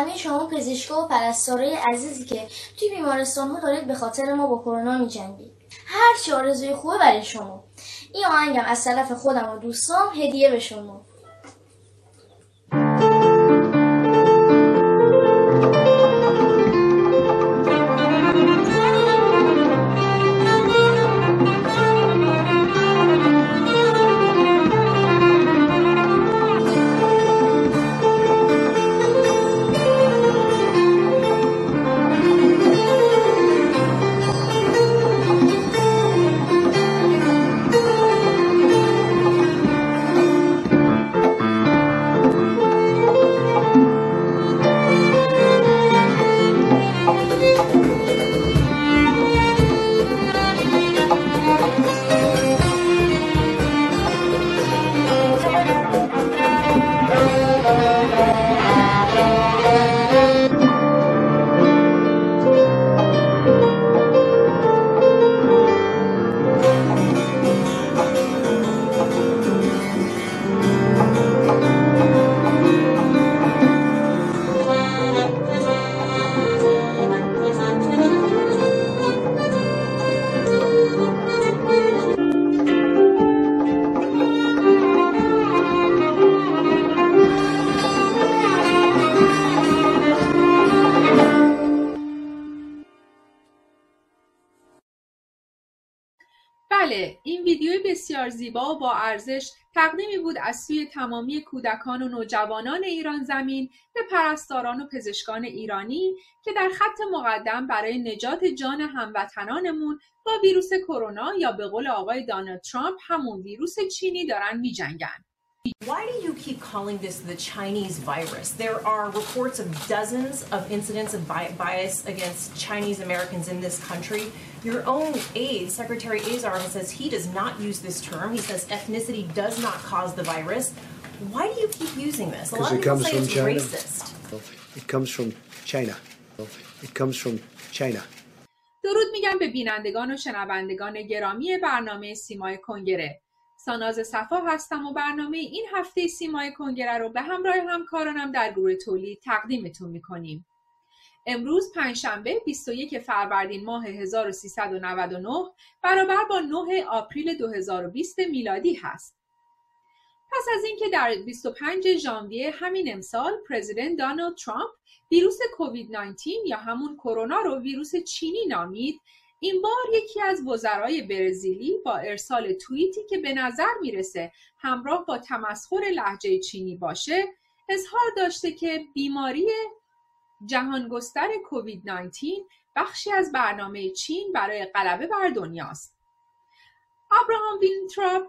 همه شما پزشکا و پرستارای عزیزی که توی بیمارستان دارید به خاطر ما با کرونا میجنگید. هرچی آرزوی خوبه برای شما. این آهنگم از طرف خودم و دوستام هدیه به شما. بله این ویدیوی بسیار زیبا و با ارزش تقدیمی بود از سوی تمامی کودکان و نوجوانان ایران زمین به پرستاران و پزشکان ایرانی که در خط مقدم برای نجات جان هموطنانمون با ویروس کرونا یا به قول آقای دانالد ترامپ همون ویروس چینی دارن میجنگن Why do you keep calling this the Chinese virus? There are reports of dozens of incidents of bias against Chinese Americans in this country. Your own aide, Secretary Azar, says he does not use this term. He says ethnicity does not cause the virus. Why do you keep using this? A lot of it people comes say from it's China. racist. It comes from China. It comes from China. درود میگم به بینندگان و شنوندگان گرامی برنامه سیمای کنگره ساناز صفا هستم و برنامه این هفته سیمای کنگره رو به همراه همکارانم در گروه تولید تقدیمتون میکنیم امروز پنجشنبه 21 فروردین ماه 1399 برابر با 9 آپریل 2020 میلادی هست. پس از اینکه در 25 ژانویه همین امسال پرزیدنت دونالد ترامپ ویروس کووید 19 یا همون کرونا رو ویروس چینی نامید این بار یکی از وزرای برزیلی با ارسال توییتی که به نظر می‌رسه همراه با تمسخر لحجه چینی باشه اظهار داشته که بیماری جهانگستر کووید 19 بخشی از برنامه چین برای غلبه بر دنیاست. ابراهام واینتراوب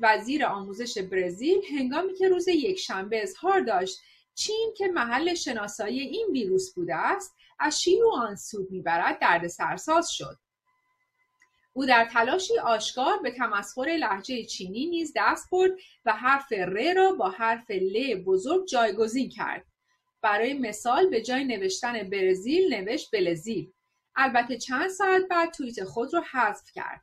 وزیر آموزش برزیل هنگامی که روز یکشنبه اظهار داشت چین که محل شناسایی این ویروس بوده است از شیوع آن سود می‌برد درد سرساز شد. او در تلاشی آشکار به تمسخر لهجه چینی نیز دست برد و حرف ر را با حرف ل بزرگ جایگزین کرد. برای مثال به جای نوشتن برزیل نوشت بلزیل. البته چند ساعت بعد توییت خود را حذف کرد.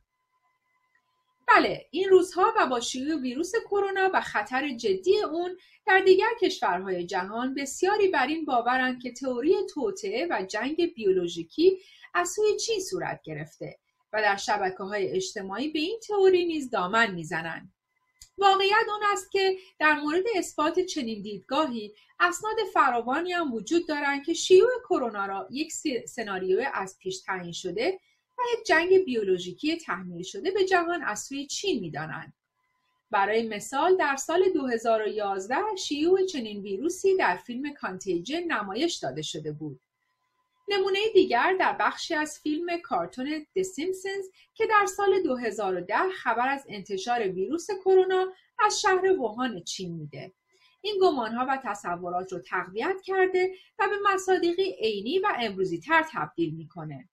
بله این روزها و با شیوع ویروس کرونا و خطر جدی اون در دیگر کشورهای جهان بسیاری بر این باورند که تئوری توطعه و جنگ بیولوژیکی از سوی چین صورت گرفته و در شبکه های اجتماعی به این تئوری نیز دامن می‌زنند. واقعیت آن است که در مورد اثبات چنین دیدگاهی اسناد فراوانی هم وجود دارند که شیوع کرونا را یک سناریو از پیش تعیین شده و یک جنگ بیولوژیکی تحمیل شده به جهان از سوی چین می‌دانند. برای مثال در سال 2011 شیوع چنین ویروسی در فیلم کانتیجن نمایش داده شده بود. نمونه دیگر در بخشی از فیلم کارتون د سیمپسونز که در سال 2010 خبر از انتشار ویروس کرونا از شهر ووهان چین میده. این گمانها و تصورات رو تقویت کرده و به مصادیقی عینی و امروزی تر تبدیل می‌کنه.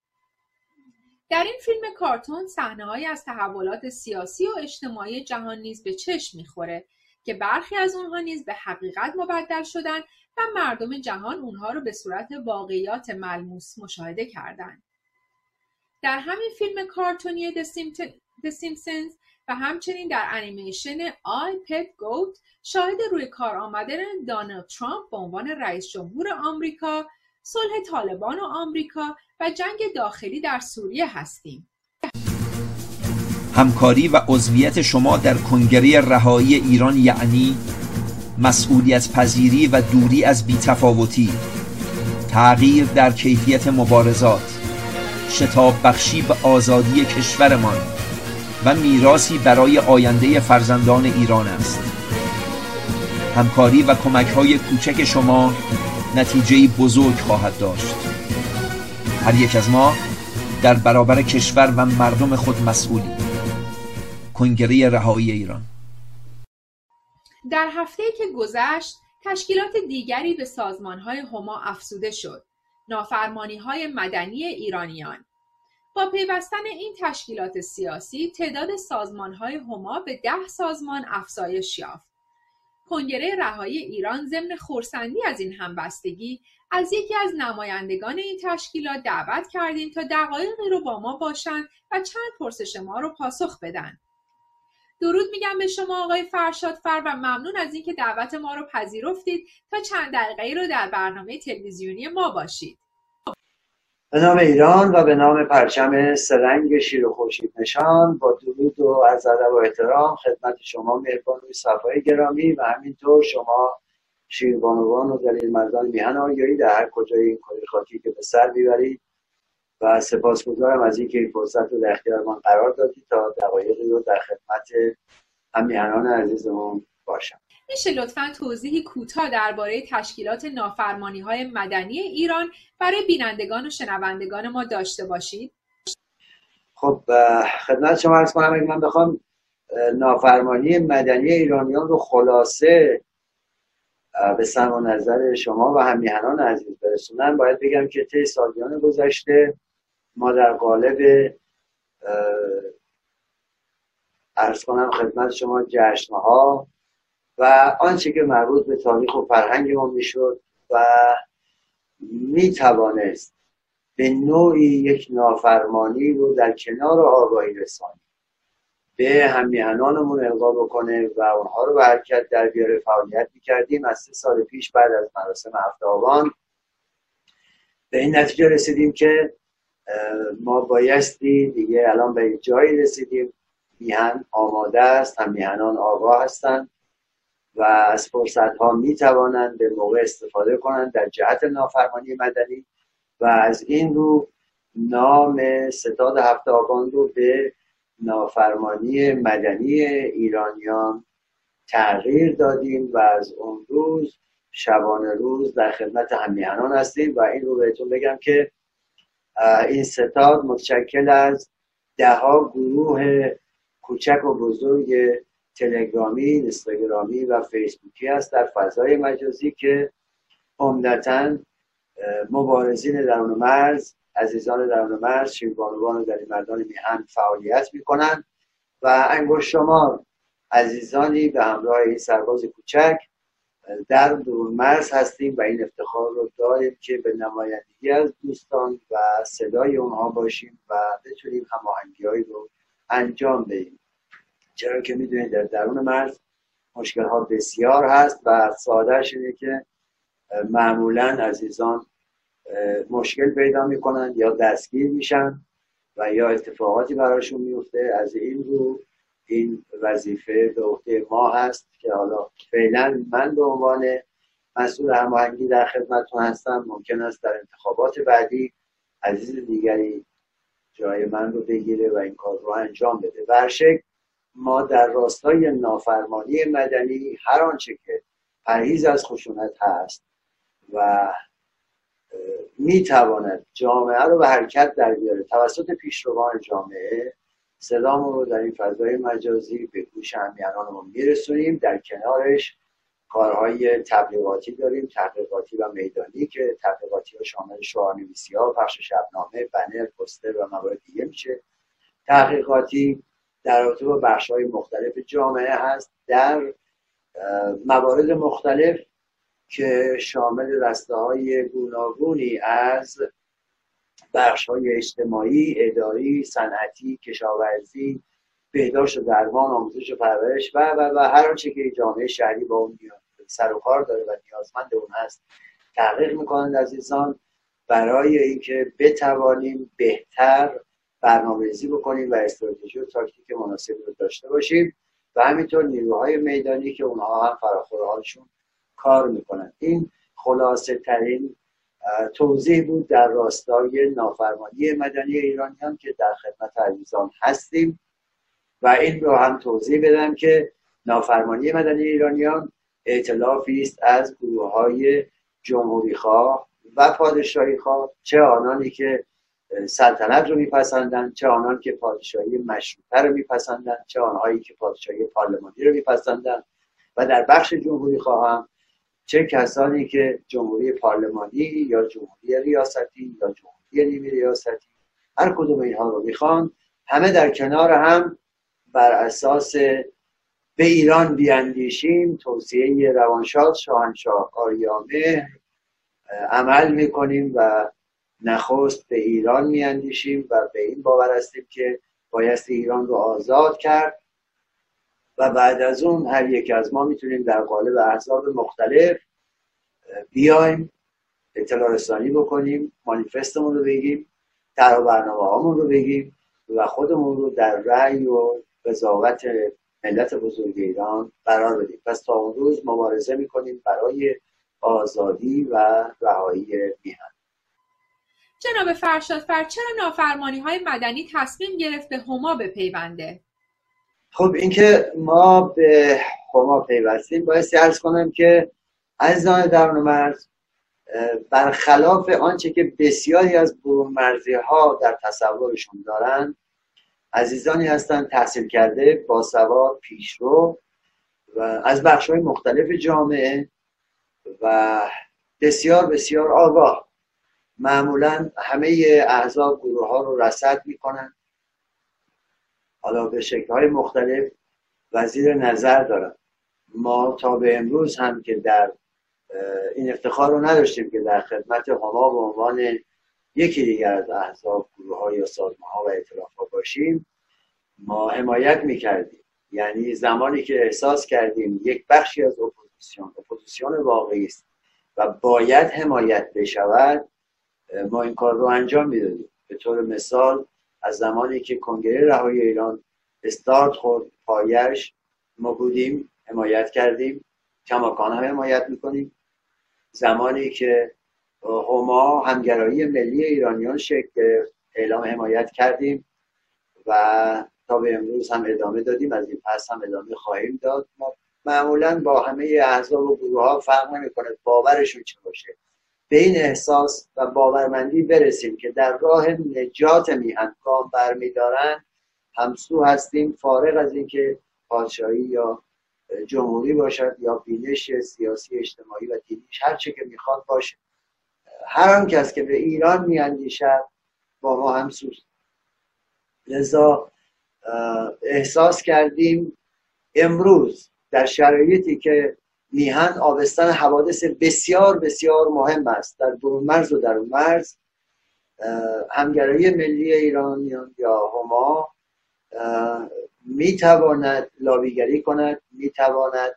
در این فیلم کارتون صحنههایی از تحولات سیاسی و اجتماعی جهان نیز به چشم می‌خوره که برخی از اونها نیز به حقیقت مبدل شدن و مردم جهان اونها رو به صورت واقعیات ملموس مشاهده کردند. در همین فیلم کارتونی The Simpsons و همچنین در انیمیشن آی پت گوت شاهد روی کار آمدن دانالد ترامپ به عنوان رئیس جمهور آمریکا، صلح طالبان و آمریکا و جنگ داخلی در سوریه هستیم. همکاری و عضویت شما در کنگره رهایی ایران یعنی مسئولیت پذیری و دوری از بیتفاوتی. تغییر در کیفیت مبارزات. شتاب بخشی به آزادی کشورمان. و میراسی برای آینده فرزندان ایران است. همکاری و کمک های کوچک شما نتیجه بزرگ خواهد داشت. هر یک از ما در برابر کشور و مردم خود مسئولی. کنگره رهایی ایران. در هفته که گذشت تشکیلات دیگری به سازمانهای هما افزوده شد نافرمانی های مدنی ایرانیان. با پیوستن این تشکیلات سیاسی تعداد سازمان های هما به ده سازمان افزایش یافت. کنگره رهایی ایران ضمن خورسندی از این همبستگی از یکی از نمایندگان این تشکیلات دعوت کردیم تا دقایقی رو با ما باشند و چند پرسش ما رو پاسخ بدن. درود میگم به شما آقای فرشاد فر و ممنون از اینکه دعوت ما رو پذیرفتید تا چند دقیقه رو در برنامه تلویزیونی ما باشید. به نام ایران و به نام پرچم سرنگ شیر و خورشید نشان با درود و از ادب و احترام خدمت شما مهربان و صفای گرامی و همینطور شما شیربانوان و دلیل مردان میهن آگاهی در هر کجای این خاطی که به سر می‌برید. و سپاسگزارم از اینکه این فرصت رو در اختیار قرار دادید تا دقایقی رو در خدمت همیهنان عزیزمون باشم میشه لطفا توضیحی کوتاه درباره تشکیلات نافرمانی های مدنی ایران برای بینندگان و شنوندگان ما داشته باشید؟ خب خدمت شما ارز کنم من بخوام نافرمانی مدنی ایرانیان رو خلاصه به سم نظر شما و همیهنان عزیز برسونم باید بگم که طی سالیان گذشته ما در قالب ارز کنم خدمت شما جشنها و آنچه که مربوط به تاریخ و فرهنگ ما می‌شد و می توانست به نوعی یک نافرمانی رو در کنار آگاهی رسانی به همیهنانمون القا بکنه و اونها رو به حرکت در بیاره. فعالیت می‌کردیم از سه سال پیش بعد از مراسم هفته به این نتیجه رسیدیم که ما بایستی دیگه الان به جایی رسیدیم. میهن آماده است هم میهنان آگاه هستند و از فرصت ها می به موقع استفاده کنند در جهت نافرمانی مدنی و از این رو نام ستاد هفته آبان رو به نافرمانی مدنی ایرانیان تغییر دادیم و از اون روز شبانه روز در خدمت همیهنان هستیم و این رو بهتون بگم که این ستاد متشکل از دهها گروه کوچک و بزرگ تلگرامی، اینستاگرامی و فیسبوکی است در فضای مجازی که عمدتا مبارزین درون مرز عزیزان درون مرز شیربانوان در مردان میهن فعالیت می‌کنند و انگوش شما عزیزانی به همراه این سرباز کوچک در دور مرز هستیم و این افتخار رو داریم که به نمایندگی از دوستان و صدای اونها باشیم و بتونیم هماهنگی رو انجام بدیم. چرا که می‌دونید در درون مرز مشکل ها بسیار هست و سادهش اینه که معمولا عزیزان مشکل پیدا می‌کنن یا دستگیر میشن و یا اتفاقاتی براشون میفته از این رو این وظیفه به عهده ما هست که حالا فعلا من به عنوان مسئول هماهنگی در خدمتتون هستم. ممکن است در انتخابات بعدی عزیز دیگری جای من رو بگیره و این کار رو انجام بده. برشک ما در راستای نافرمانی مدنی هر آنچه که پرهیز از خشونت هست و می‌تواند جامعه رو به حرکت در بیاره توسط پیشروان جامعه صدامون رو در این فضای مجازی به گوش همیانانمون میرسونیم. در کنارش کارهای تبلیغاتی داریم تحقیقاتی و میدانی که تبلیغاتی ها شامل شعارنویسی ها پخش شبنامه بنر پوستر و موارد دیگه میشه. تحقیقاتی در رابطه با بخش های مختلف جامعه هست. در موارد مختلف که شامل رسته های گوناگونی از بخش های اجتماعی، اداری، صنعتی، کشاورزی، بهداشت و درمان آموزش و پرورش و و و هر آنچه که جامعه شهری با اون سر و کار داره و نیازمند اون هست تحقیق می‌کنند عزیزان. برای اینکه بتوانیم بهتر برنامه‌ریزی بکنیم و استراتژی و تاکتیک مناسبی رو داشته باشیم و همینطور نیروهای میدانی که اونها هم فراخورهاشون کار می‌کنن. این خلاصه ترین توضیح بود در راستای نافرمانی مدنی ایرانیان که در خدمت عزیزان هستیم و این رو هم توضیح بدم که نافرمانی مدنی ایرانیان اعتلافی است از گروه های جمهوری خواه و پادشاهی خواه چه آنانی که سلطنت رو میپسندن چه آنان که پادشاهی مشروطه رو میپسندن چه آنهایی که پادشاهی پارلمانی رو میپسندن و در بخش جمهوری خواهم چه کسانی که جمهوری پارلمانی یا جمهوری ریاستی یا جمهوری نیمی ریاستی هر کدوم اینها رو می‌خوان. همه در کنار هم بر اساس به ایران بیاندیشیم. توصیه روانشاد شاهنشاه آریامه عمل می‌کنیم و نخست به ایران میاندیشیم و به این باور هستیم که بایست ایران رو آزاد کرد. و بعد از اون هر یک از ما می‌تونیم در قالب احزاب مختلف بیایم اطلاع رسانی بکنیم مانیفستمون رو بگیم در برنامه هامون رو بگیم و خودمون رو در رأی و قضاوت ملت بزرگ ایران قرار بدیم. پس تا اون روز مبارزه می‌کنیم برای آزادی و رهایی میهن. جناب فرشادفر چرا نافرمانی های مدنی تصمیم گرفت به هما بپیونده؟ خب اینکه ما به هما پیوستیم باید ارز کنم که عزیزان درون مرز برخلاف آنچه که بسیاری از برون مرزی ها در تصورشون دارند عزیزانی هستند تحصیل کرده با سوار پیشرو و از بخش های مختلف جامعه و بسیار بسیار آگاه. معمولا همه احزاب گروه ها رو رسد می‌کنن. حالا به شکل های مختلف زیر نظر دارن ما تا به امروز هم که در این افتخار رو نداشتیم که در خدمت هما به عنوان یکی دیگر از احزاب گروه ها یا سازمان ها و ائتلاف ها باشیم ما حمایت می‌کردیم. یعنی زمانی که احساس کردیم یک بخشی از اپوزیسیون اپوزیسیون واقعی است و باید حمایت بشود ما این کار رو انجام می‌دادیم. به طور مثال از زمانی که کنگره رهایی ایران استارت خورد پایش ما بودیم حمایت کردیم کماکان هم حمایت می‌کنیم. زمانی که هما همگرایی ملی ایرانیان شکل اعلام حمایت کردیم و تا به امروز هم ادامه دادیم از این پس هم ادامه خواهیم داد. ما معمولا با همه احزاب و گروه ها فرق نمی‌کنه باورشون چه باشه. به این احساس و باورمندی برسیم که در راه نجات میهن گام برمیدارن. همسو هستیم فارغ از اینکه پادشاهی یا جمهوری باشد یا بینش سیاسی اجتماعی و دینیش هر چه که می‌خواد باشه. هر آن کس که به ایران میاندیشد با ما همسوست لذا احساس کردیم امروز در شرایطی که میهن آبستن حوادث بسیار بسیار مهم است. در برون مرز و در مرز همگرایی ملی ایرانیان یا هما می‌تواند لابیگری کند می‌تواند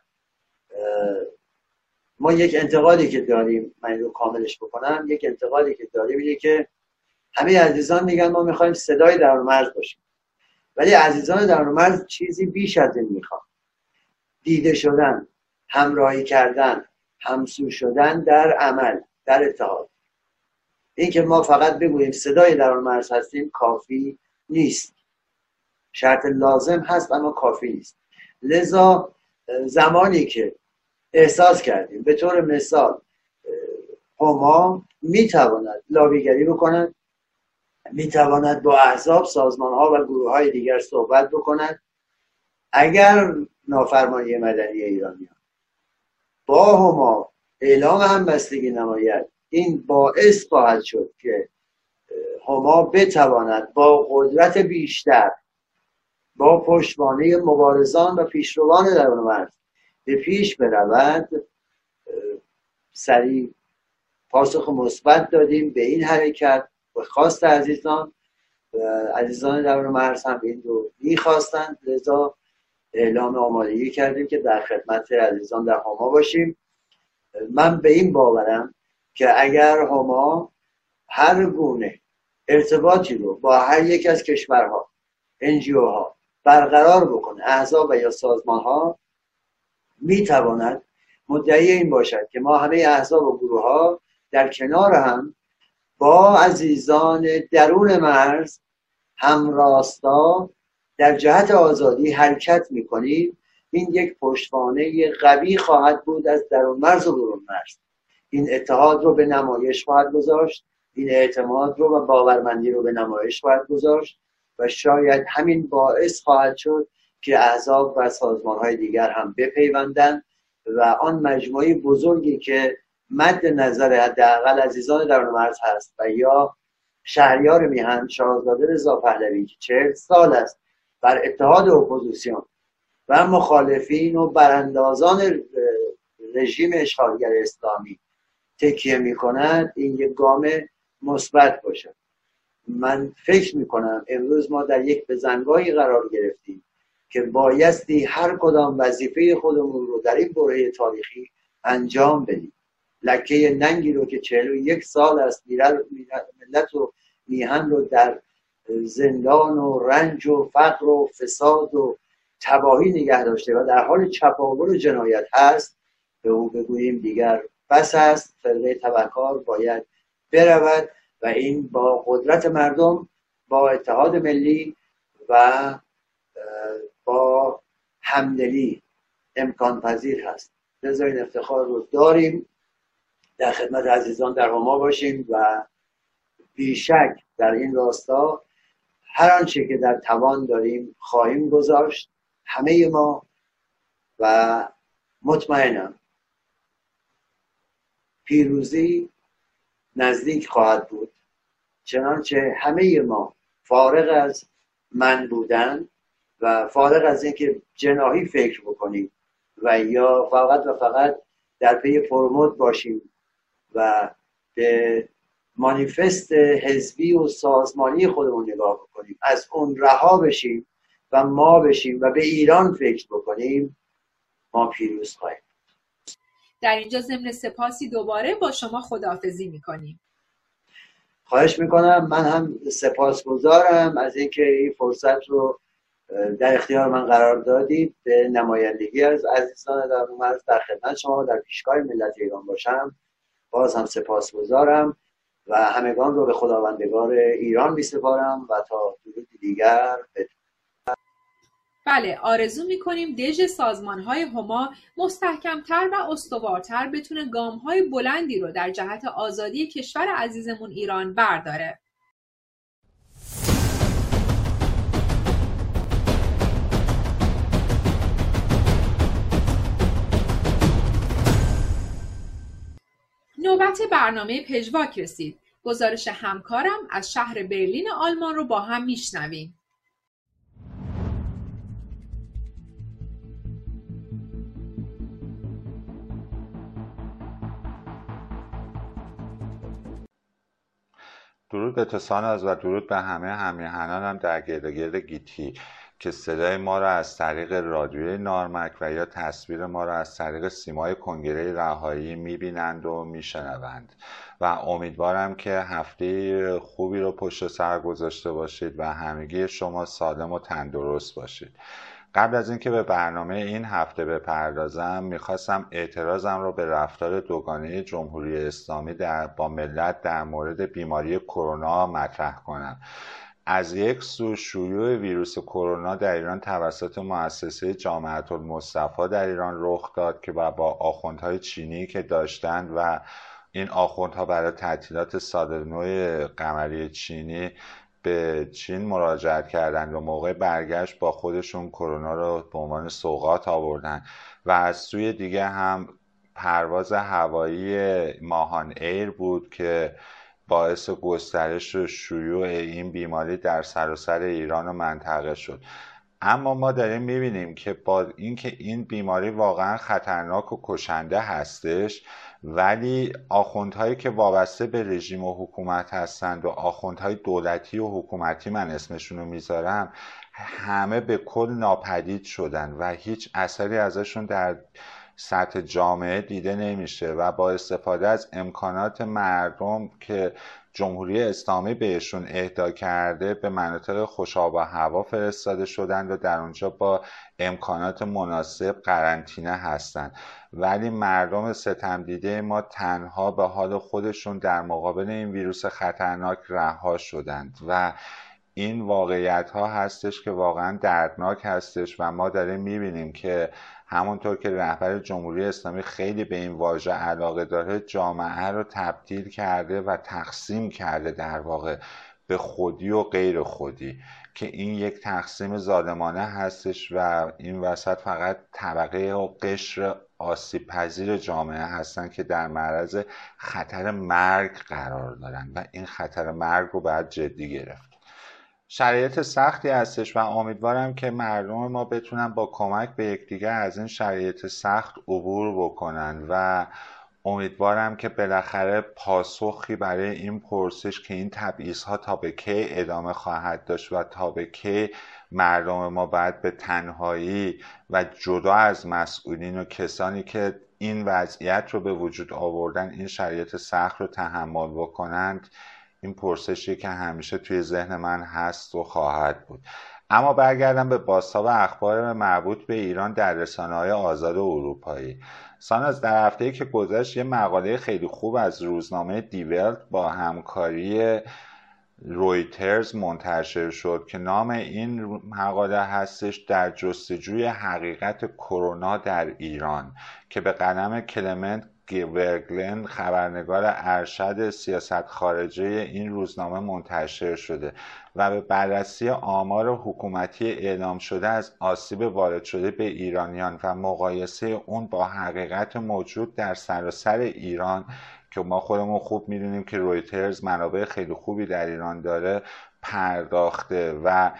ما یک انتقادی که داریم من رو کاملش بکنم یک انتقادی که داریم اینه که همه عزیزان میگن ما می‌خوایم صدای در مرز باشیم. ولی عزیزان در مرز چیزی بیش از این می‌خوان. دیده شدن. همراهی کردن همسو شدن در عمل در اتحاد. اینکه ما فقط بگوییم صدای در مرز هستیم کافی نیست. شرط لازم هست اما کافی نیست. لذا زمانی که احساس کردیم به طور مثال هما می‌تواند لابیگری بکند می‌تواند با احزاب سازمان ها و گروه های دیگر صحبت بکند. اگر نافرمانی مدنی ایرانیان با هما اعلام همبستگی نماید. این باعث خواهد شد که هما بتواند با قدرت بیشتر با پشتوانه مبارزان و پیشروان در مرز به پیش برود. سریع پاسخ مثبت دادیم به این حرکت و خواست عزیزان. عزیزان در مرز هم این رو می‌خواستند لذا اعلام آمادگی کردیم که در خدمت عزیزان در هما باشیم. من به این باورم که اگر هما هر گونه ارتباطی رو با هر یک از کشورها انجیو ها برقرار بکنه احزاب و یا سازمان ها می‌تواند مدعی این باشد که ما همه احزاب و گروه ها در کنار هم با عزیزان درون مرز همراستا در جهت آزادی حرکت می‌کنیم این یک پشتوانه قوی خواهد بود از درون مرز و برون مرز. این اتحاد رو به نمایش خواهد گذاشت این اعتماد رو و باورمندی رو به نمایش خواهد گذاشت و شاید همین باعث خواهد شد که احزاب و سازمان های دیگر هم بپیوندند و آن مجموعه بزرگی که مد نظر حداقل عزیزان درون مرز هست و یا شهریار میهن شاهزاده رضا پهلوی که چهل سال است بر اتحاد اپوزیسیون و مخالفین و براندازان رژیم اشغالگر اسلامی تکیه می‌کنند این یک گام مثبت باشد من فکر می‌کنم امروز ما در یک بزنگاهی قرار گرفتیم که بایستی هر کدام وظیفه خودمون رو در این بره تاریخی انجام بدیم. لکه ننگی رو که چهل و یک سال است ملت و میهن رو در زندان و رنج و فقر و فساد و تباهی نگه داشته و در حال چپاول و جنایت هست به او بگوییم دیگر بس است. فرقه تبکار باید برود و این با قدرت مردم با اتحاد ملی و با همدلی امکان پذیر هست. لذا این افتخار رو داریم. در خدمت عزیزان در هما باشیم و بیشک در این راستا هر آنچه که در توان داریم خواهیم گذاشت همه ما و مطمئنم پیروزی نزدیک خواهد بود. چنانچه همه ما فارغ از من بودن و فارغ از اینکه جناهی فکر بکنیم و یا فقط و فقط در پی پروموت باشیم و به مانیفست حزبی و سازمانی خودمون نگاه بکنیم. از اون رها بشیم و ما بشیم و به ایران فکر بکنیم ما پیروز خواهیم. در اینجا ضمن سپاسی دوباره با شما خداحافظی می‌کنیم. خواهش می‌کنم من هم سپاس گذارم از اینکه این فرصت رو در اختیار من قرار دادید. به نمایندگی از عزیزان در مرز در خدمت شما در پیشگاه ملت ایران باشم. باز هم سپاس گذارم و همگان رو به خداوندگار ایران می سپارم و تا درود دیگر بله آرزو می‌کنیم دژ سازمان های هما مستحکمتر و استوارتر بتونه گام های بلندی رو در جهت آزادی کشور عزیزمون ایران برداره. نوبت برنامه پژواک رسید. گزارش همکارم از شهر برلین آلمان رو با هم میشنویم. درود به تساناز و درود به همه همیهنانم در گرد گرد گیتی که صدای ما را از طریق رادیوی نارمک و یا تصویر ما را از طریق سیمای کنگره رهایی می‌بینند و میشنوند. و امیدوارم که هفته خوبی رو پشت سر گذاشته باشید و همگی شما سالم و تندرست باشید. قبل از اینکه به برنامه این هفته بپردازم می‌خواستم اعتراضم رو به رفتار دوگانه جمهوری اسلامی در با ملت در مورد بیماری کرونا مطرح کنم. از یک سو شیوع ویروس کرونا در ایران توسط مؤسسه جامعه المصطفى در ایران رخ داد که با آخوندهای چینی که داشتند و این آخوندها برای تعطیلات سال نو قمری چینی به چین مراجعت کردند و موقع برگشت با خودشون کرونا رو به عنوان سوقات آوردن و از سوی دیگه هم پرواز هوایی ماهان ایر بود که باعث گسترش و شیوع این بیماری در سراسر ایران و منطقه شد. اما ما داریم می‌بینیم که با اینکه این بیماری واقعا خطرناک و کشنده هستش ولی آخوندهایی که وابسته به رژیم و حکومت هستند و آخوندهای دولتی و حکومتی من اسمشون رو می‌ذارم همه به کل ناپدید شدن و هیچ اثری ازشون در سطح جامعه دیده نمیشه و با استفاده از امکانات مردم که جمهوری اسلامی بهشون اهدا کرده به مناطق خوشاب و هوا فرستاده شدند و در اونجا با امکانات مناسب قرنطینه هستند ولی مردم ستم دیده ما تنها به حال خودشون در مقابل این ویروس خطرناک رها شدند و این واقعیت ها هستش که واقعا دردناک هستش و ما داریم می‌بینیم که همونطور که رهبر جمهوری اسلامی خیلی به این واژه علاقه داره جامعه رو تبدیل کرده و تقسیم کرده در واقع به خودی و غیر خودی که این یک تقسیم ظالمانه هستش و این وسط فقط طبقه و قشر آسیب پذیر جامعه هستن که در معرض خطر مرگ قرار دارن و این خطر مرگ رو باید جدی گرفت. شرایط سختی هستش و امیدوارم که مردم ما بتونن با کمک به یکدیگر از این شرایط سخت عبور بکنن و امیدوارم که بالاخره پاسخی برای این پرسش که این تبعیض ها تا به کی ادامه خواهد داشت و تا به کی مردم ما باید به تنهایی و جدا از مسئولین و کسانی که این وضعیت رو به وجود آوردن این شرایط سخت رو تحمل بکنند این پرسشی که همیشه توی ذهن من هست و خواهد بود. اما برگردم به بازتاب اخبار مربوط به ایران در رسانه های آزاد اروپایی. ساناز در هفته که گذشت یه مقاله خیلی خوب از روزنامه دیولت با همکاری رویترز منتشر شد که نام این مقاله هستش در جستجوی حقیقت کرونا در ایران که به قلم کلمنت گیورگلن خبرنگار ارشد سیاست خارجه این روزنامه منتشر شده و به بررسی آمار حکومتی اعلام شده از آسیب وارد شده به ایرانیان و مقایسه اون با حقیقت موجود در سراسر ایران که ما خودمون خوب می‌دونیم که رویترز منابع خیلی خوبی در ایران داره پرداخته و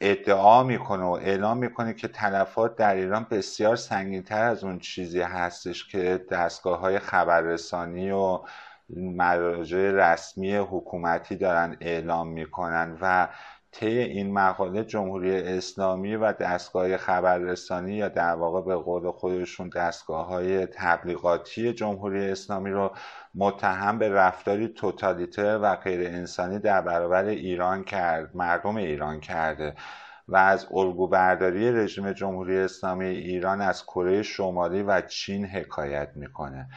ادعا می‌کنه و اعلام می‌کنه که تلفات در ایران بسیار سنگینتر از اون چیزی هستش که دستگاه های خبررسانی و مراجع رسمی حکومتی دارن اعلام می‌کنن و طی این مقاله جمهوری اسلامی و دستگاه خبررسانی یا در واقع به قول خودشون دستگاه های تبلیغاتی جمهوری اسلامی رو متهم به رفتاری توتالیتر و غیر انسانی در برابر ایران کرد مردم ایران کرده و از الگو برداری رژیم جمهوری اسلامی ایران از کره شمالی و چین حکایت می‌کنه.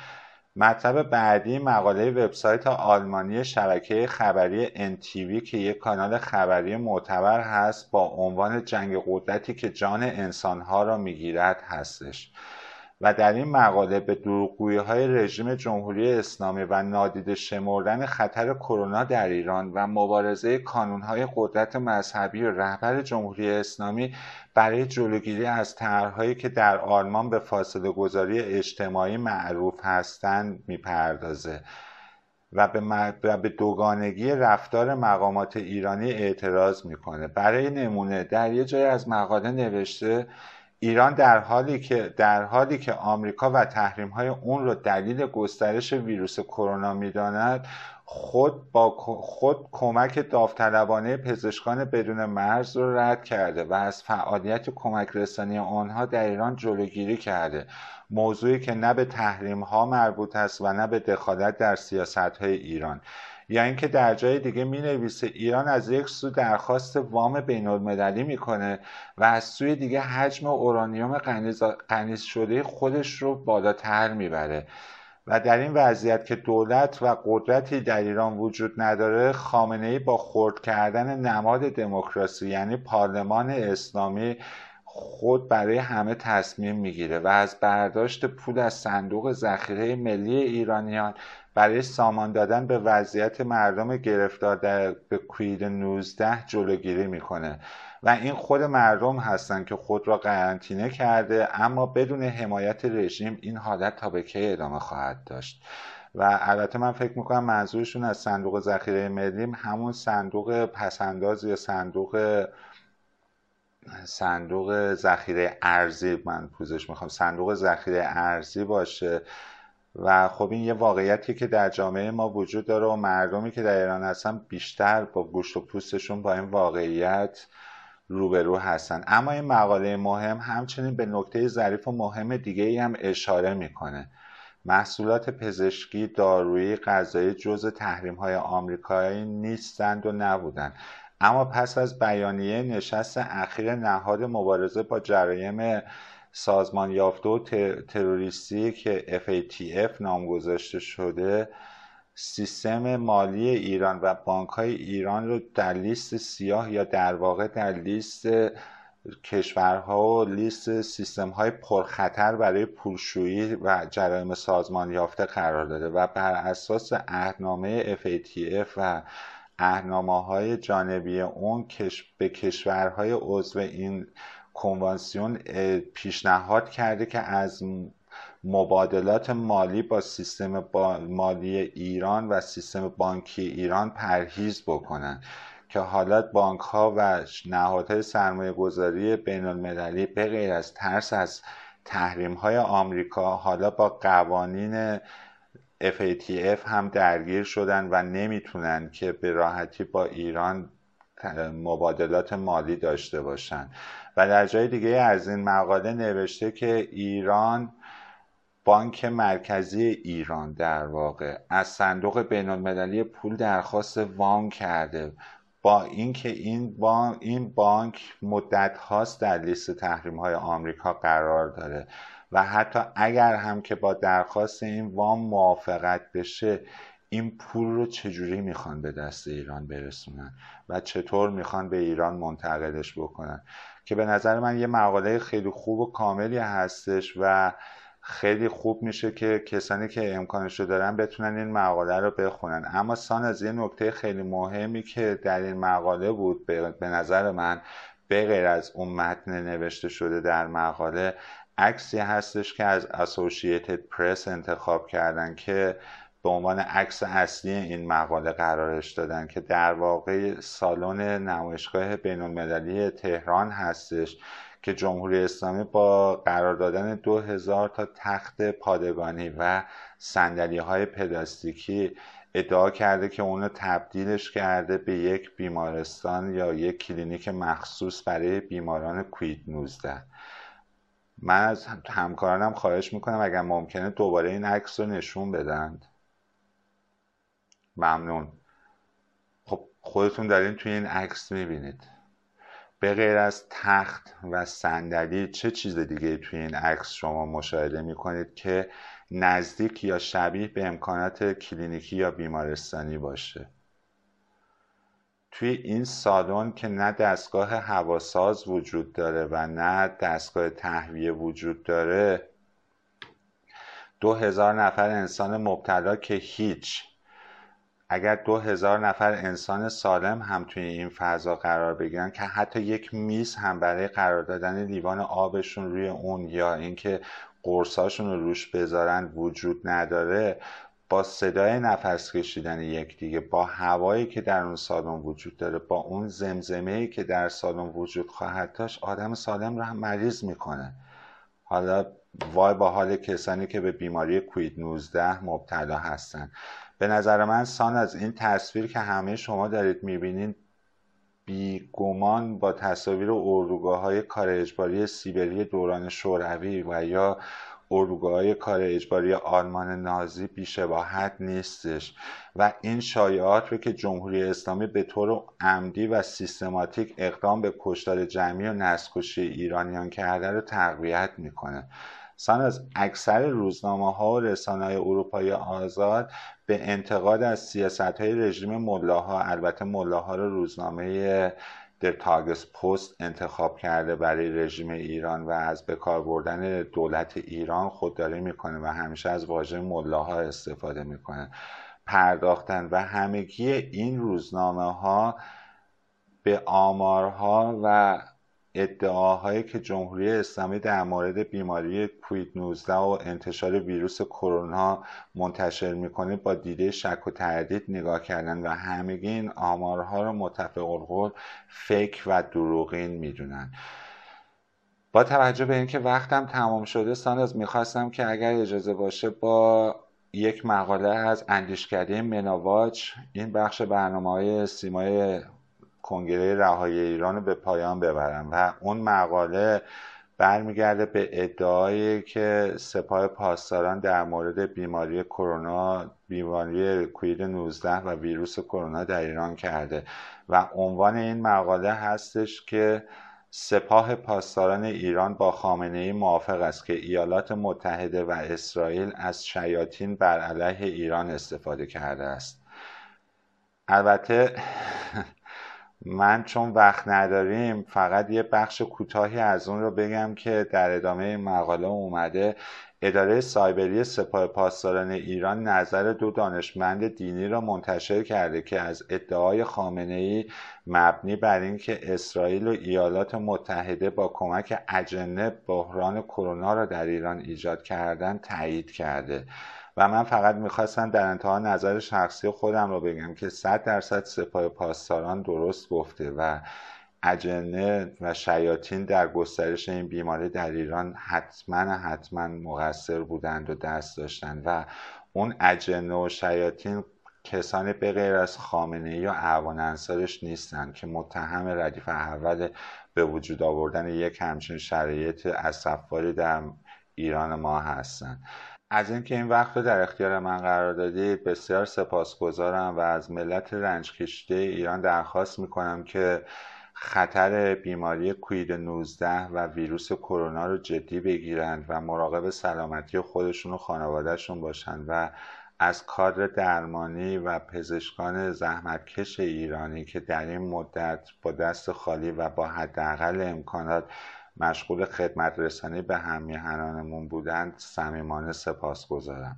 مطلب بعدی مقاله وبسایت آلمانی شبکه خبری NTV که یک کانال خبری معتبر هست با عنوان جنگ قدرتی که جان انسانها را می‌گیرد هستش. و در این مقاله به دروغگویی های رژیم جمهوری اسلامی و نادیده شمردن خطر کرونا در ایران و مبارزه کانون های قدرت مذهبی و رهبر جمهوری اسلامی برای جلوگیری از طرحهایی که در آلمان به فاصله گذاری اجتماعی معروف هستند می‌پردازه و به, به دوگانگی رفتار مقامات ایرانی اعتراض می‌کنه. برای نمونه در یه جای از مقاله نوشته ایران در حالی که در حالی که آمریکا و تحریم های اون را دلیل گسترش ویروس کرونا می‌داند خود با خود کمک داوطلبانه پزشکان بدون مرز را رد کرده و از فعالیت کمک رسانی آنها در ایران جلوگیری کرده. موضوعی که نه به تحریم ها مربوط است و نه به دخالت در سیاست های ایران. یا اینکه در جای دیگه می نویسه ایران از یک سو درخواست وام بین المللی می‌کنه و از سوی دیگه حجم اورانیوم قنیز شده خودش رو بالاتر می‌بره. و در این وضعیت که دولت و قدرتی در ایران وجود نداره خامنه ای با خرد کردن نماد دموکراسی یعنی پارلمان اسلامی خود برای همه تصمیم می‌گیره و از برداشت پول از صندوق ذخیره ملی ایرانیان برای سامان دادن به وضعیت مردم گرفتار در به کوید 19 جلوگیری می‌کنه. و این خود مردم هستن که خود را قرنطینه کرده اما بدون حمایت رژیم این حالت تا به کی ادامه خواهد داشت. و البته من فکر می‌کنم منظورشون از صندوق ذخیره ملی همون صندوق پسنداز یا صندوق صندوق ذخیره ارزی من پوزش می‌خوام صندوق ذخیره ارزی باشه. و خب این یه واقعیتی که در جامعه ما وجود داره و مردمی که در ایران هستن بیشتر با گوشت و پوستشون با این واقعیت روبرو هستن. اما این مقاله مهم همچنین به نکته ظریف و مهم دیگه ای هم اشاره می‌کنه. محصولات پزشکی دارویی غذایی جز تحریم های آمریکایی نیستند و نبودند. اما پس از بیانیه نشست اخیر نهاد مبارزه با جرایم سازمان یافته و تروریستی که FATF نام گذاشته شده سیستم مالی ایران و بانک های ایران رو در لیست سیاه یا در واقع در لیست کشورها و لیست سیستم های پرخطر برای پولشویی و جرایم سازمان یافته قرار داده و بر اساس عهدنامه FATF و اهنامه های جانبی اون به کشورهای عضو این کنوانسیون پیشنهاد کرده که از مبادلات مالی با سیستم مالی ایران و سیستم بانکی ایران پرهیز بکنند که حالا بانک ها و نهادهای سرمایه گذاری بین المللی به غیر از ترس از تحریم های آمریکا حالا با قوانین FATF هم درگیر شدن و نمی‌تونن که به راحتی با ایران مبادلات مالی داشته باشن. و در جای دیگه از این مقاله نوشته که ایران بانک مرکزی ایران در واقع از صندوق بین المللی پول درخواست وام کرده. با اینکه این بانک این بانک مدت هاست در لیست تحریم های آمریکا قرار داره و حتی اگر هم که با درخواست این وام موافقت بشه این پول رو چجوری می‌خوان به دست ایران برسونن و چطور می‌خوان به ایران منتقلش بکنن؟ که به نظر من یه مقاله خیلی خوب و کاملی هستش و خیلی خوب میشه که کسانی که امکانش رو دارن بتونن این مقاله رو بخونن. اما سان از یه نکته خیلی مهمی که در این مقاله بود به نظر من به غیر از اون متن نوشته شده در مقاله عکسی هستش که از اسوسییتد پرس انتخاب کردن که به عنوان عکس اصلی این مقاله قرارش دادن که در واقع سالن نمایشگاه بین المللی تهران هستش. که جمهوری اسلامی با قرار دادن دو تا تخت پادگانی و سندلی های پلاستیکی ادعا کرده که اونو تبدیلش کرده به یک بیمارستان یا یک کلینیک مخصوص برای بیماران کوید 19 من از همکارانم خواهش می‌کنم اگر ممکنه دوباره این عکس رو نشون بدند. ممنون. خب خودتون دارین توی این عکس می‌بینید. به از تخت و صندلی چه چیز دیگه توی این عکس شما مشاهده می‌کنید که نزدیک یا شبیه به امکانات کلینیکی یا بیمارستانی باشه؟ توی این سالن که نه دستگاه هواساز وجود داره و نه دستگاه تهویه وجود داره دو هزار نفر انسان مبتلا که هیچ اگر دو هزار نفر انسان سالم هم توی این فضا قرار بگیرن که حتی یک میز هم برای قرار دادن لیوان آبشون روی اون یا اینکه قرصاشون رو روش بذارن وجود نداره با صدای نفس کشیدن یکدیگه با هوایی که در اون سالن وجود داره با اون زمزمه که در سالن وجود خواهد داشت آدم سالم رو هم مریض می‌کنه. حالا وای با حال کسانی که به بیماری کوید 19 مبتلا هستن. به نظر من سان از این تصویر که همه شما دارید می‌بینید بیگمان با تصاویر اردوگاه های کار اجباری سیبری دوران شوروی و یا اردوگاه های کار اجباری آلمان نازی بیشباهت نیستش. و این شایعات رو که جمهوری اسلامی به طور عمدی و سیستماتیک اقدام به کشتار جمعی و نسکشی ایرانیان کرده رو تقویت می‌کنه. سان از اکثر روزنامه ها و رسانه های اروپایی آزاد به انتقاد از سیاست های رژیم ملاها البته ملاها رو روزنامه در تاگس پست انتخاب کرده برای رژیم ایران و از بکار بردن دولت ایران خودداری می‌کنه و همیشه از واژه ملاها استفاده می‌کنه. پرداختن و همگی این روزنامه ها به آمارها و ادعاهایی که جمهوری اسلامی در مورد بیماری کووید 19 و انتشار ویروس کرونا منتشر می‌کنه با دیده شک و تردید نگاه کردن و همگی این آمارها رو متفق القول فیک و دروغین می‌دونن. با توجه به اینکه وقتم تمام شده ساناز می‌خواستم که اگر اجازه باشه با یک مقاله از اندیشکده مناواچ این بخش برنامه های سیمای کنگره رهایی ایران به پایان ببرم و اون مقاله برمیگرده به ادعایی که سپاه پاسداران در مورد بیماری کرونا بیماری کوید 19 و ویروس کرونا در ایران کرده و عنوان این مقاله هستش که سپاه پاسداران ایران با خامنه ای موافق است که ایالات متحده و اسرائیل از شیاطین بر علیه ایران استفاده کرده است. البته من چون وقت نداریم فقط یه بخش کوتاهی از اون رو بگم که در ادامه مقاله اومده. اداره سایبری سپاه پاسداران ایران نظر دو دانشمند دینی را منتشر کرده که از ادعای خامنه ای مبنی بر اینکه اسرائیل و ایالات متحده با کمک اجنه بحران کرونا را در ایران ایجاد کردن تایید کرده. و من فقط می‌خواستم در انتها نظر شخصی خودم رو بگم که صد درصد سپاه پاسداران درست گفته و اجنه و شیاطین در گسترش این بیماری در ایران حتما حتما مقصر بودند و دست داشتند و اون اجنه و شیاطین کسانی به غیر از خامنه یا اعوان انصارش نیستند که متهم ردیف اول به وجود آوردن یک همچین شرایط اصفاری در ایران ما هستند. از اینکه این وقت رو در اختیار من قرار دادید بسیار سپاسگزارم و از ملت رنج کشیده ایران درخواست می‌کنم که خطر بیماری کوید 19 و ویروس کرونا رو جدی بگیرند و مراقب سلامتی خودشون و خانوادهشون باشند و از کادر درمانی و پزشکان زحمتکش ایرانی که در این مدت با دست خالی و با حداقل امکانات مشغول خدمت رسانی به همیهنانمون بودند صمیمانه سپاس گذارم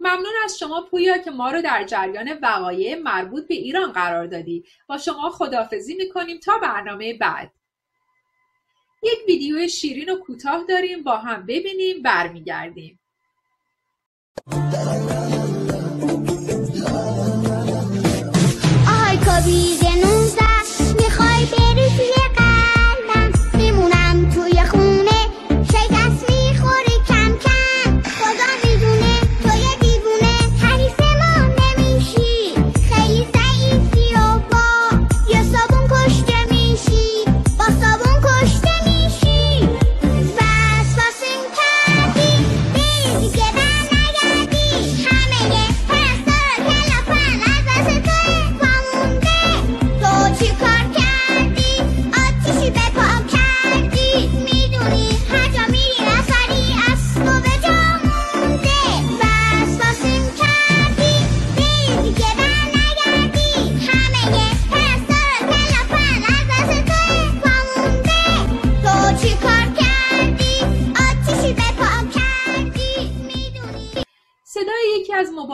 ممنون از شما پویا که ما رو در جریان وقایع مربوط به ایران قرار دادی. با شما خدافزی می‌کنیم تا برنامه بعد. یک ویدیو شیرین و کوتاه داریم با هم ببینیم برمیگردیم. آهای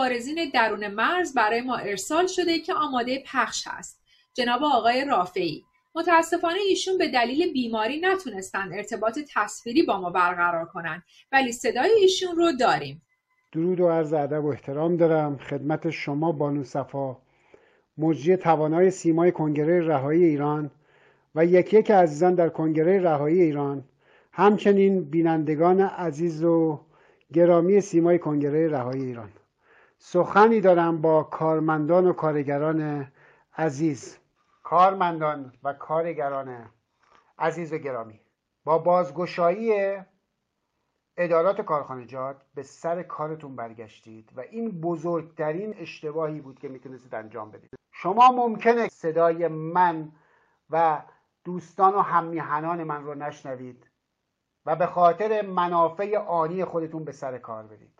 مبارزین درون مرز برای ما ارسال شده که آماده پخش هست. جناب آقای رافعی متاسفانه ایشون به دلیل بیماری نتونستن ارتباط تصویری با ما برقرار کنند ولی صدای ایشون رو داریم. درود و عرض ادب و احترام دارم. خدمت شما بانو صفا. مجری توانای سیمای کنگره رهایی ایران و یکی یک عزیزان در کنگره رهایی ایران همچنین بینندگان عزیز و گرامی سیمای کنگره رهایی ایران. سخنی دارم با کارمندان و کارگران عزیز. کارمندان و کارگران عزیز و گرامی. با بازگشایی ادارات کارخانجات به سر کارتون برگشتید و این بزرگترین اشتباهی بود که می‌تونستید انجام بدید. شما ممکنه صدای من و دوستان و همیهنان من رو نشنوید و به خاطر منافع آنی خودتون به سر کار برید.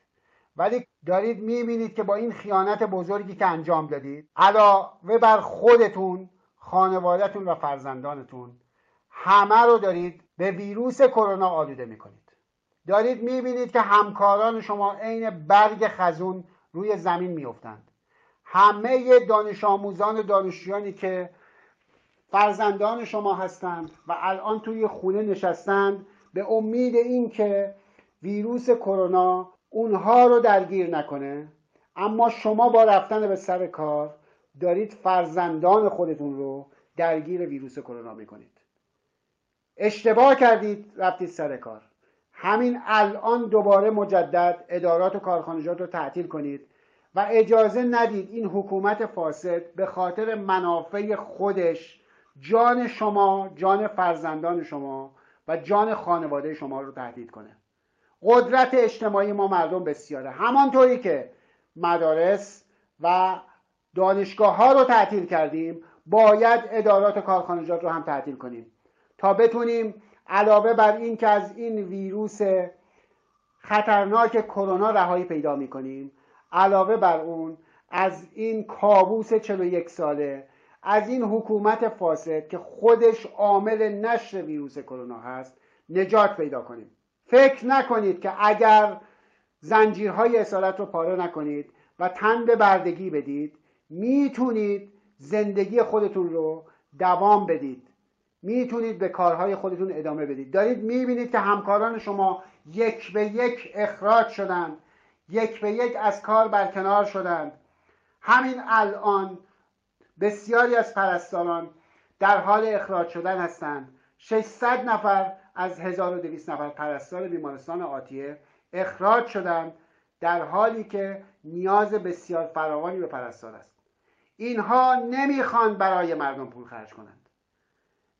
ولی دارید می‌بینید که با این خیانت بزرگی که انجام دادید علاوه بر خودتون خانوادهتون و فرزندانتون همه رو دارید به ویروس کرونا آلوده می‌کنید. دارید می‌بینید که همکاران شما عین برگ خزون روی زمین میفتند همه دانش آموزان و دانشجویانی که فرزندان شما هستند و الان توی خونه نشستند به امید اینکه ویروس کرونا اونها رو درگیر نکنه. اما شما با رفتن به سر کار دارید فرزندان خودتون رو درگیر ویروس کرونا می‌کنید. اشتباه کردید رفتید سر کار. همین الان دوباره مجدد ادارات و کارخانجات رو تعطیل کنید و اجازه ندید این حکومت فاسد به خاطر منافع خودش جان شما جان فرزندان شما و جان خانواده شما رو تهدید کنه. قدرت اجتماعی ما مردم بسیاره. همانطوری که مدارس و دانشگاه ها رو تعطیل کردیم باید ادارات و کارخانجات رو هم تعطیل کنیم تا بتونیم علاوه بر این که از این ویروس خطرناک کرونا رهایی پیدا می‌کنیم علاوه بر اون از این کابوس 41 ساله از این حکومت فاسد که خودش عامل نشر ویروس کرونا هست نجات پیدا کنیم. فکر نکنید که اگر زنجیرهای اسارت رو پاره نکنید و تن به بردگی بدید می‌تونید زندگی خودتون رو دوام بدید. می‌تونید به کارهای خودتون ادامه بدید. دارید می‌بینید که همکاران شما یک به یک اخراج شدند یک به یک از کار برکنار شدند همین الان بسیاری از پرستاران در حال اخراج شدن هستند. 600 نفر از 1200 نفر پرستار بیمارستان آتیه اخراج شدند در حالی که نیاز بسیار فراوانی به پرستار است. اینها نمی‌خوان برای مردم پول خرج کنند.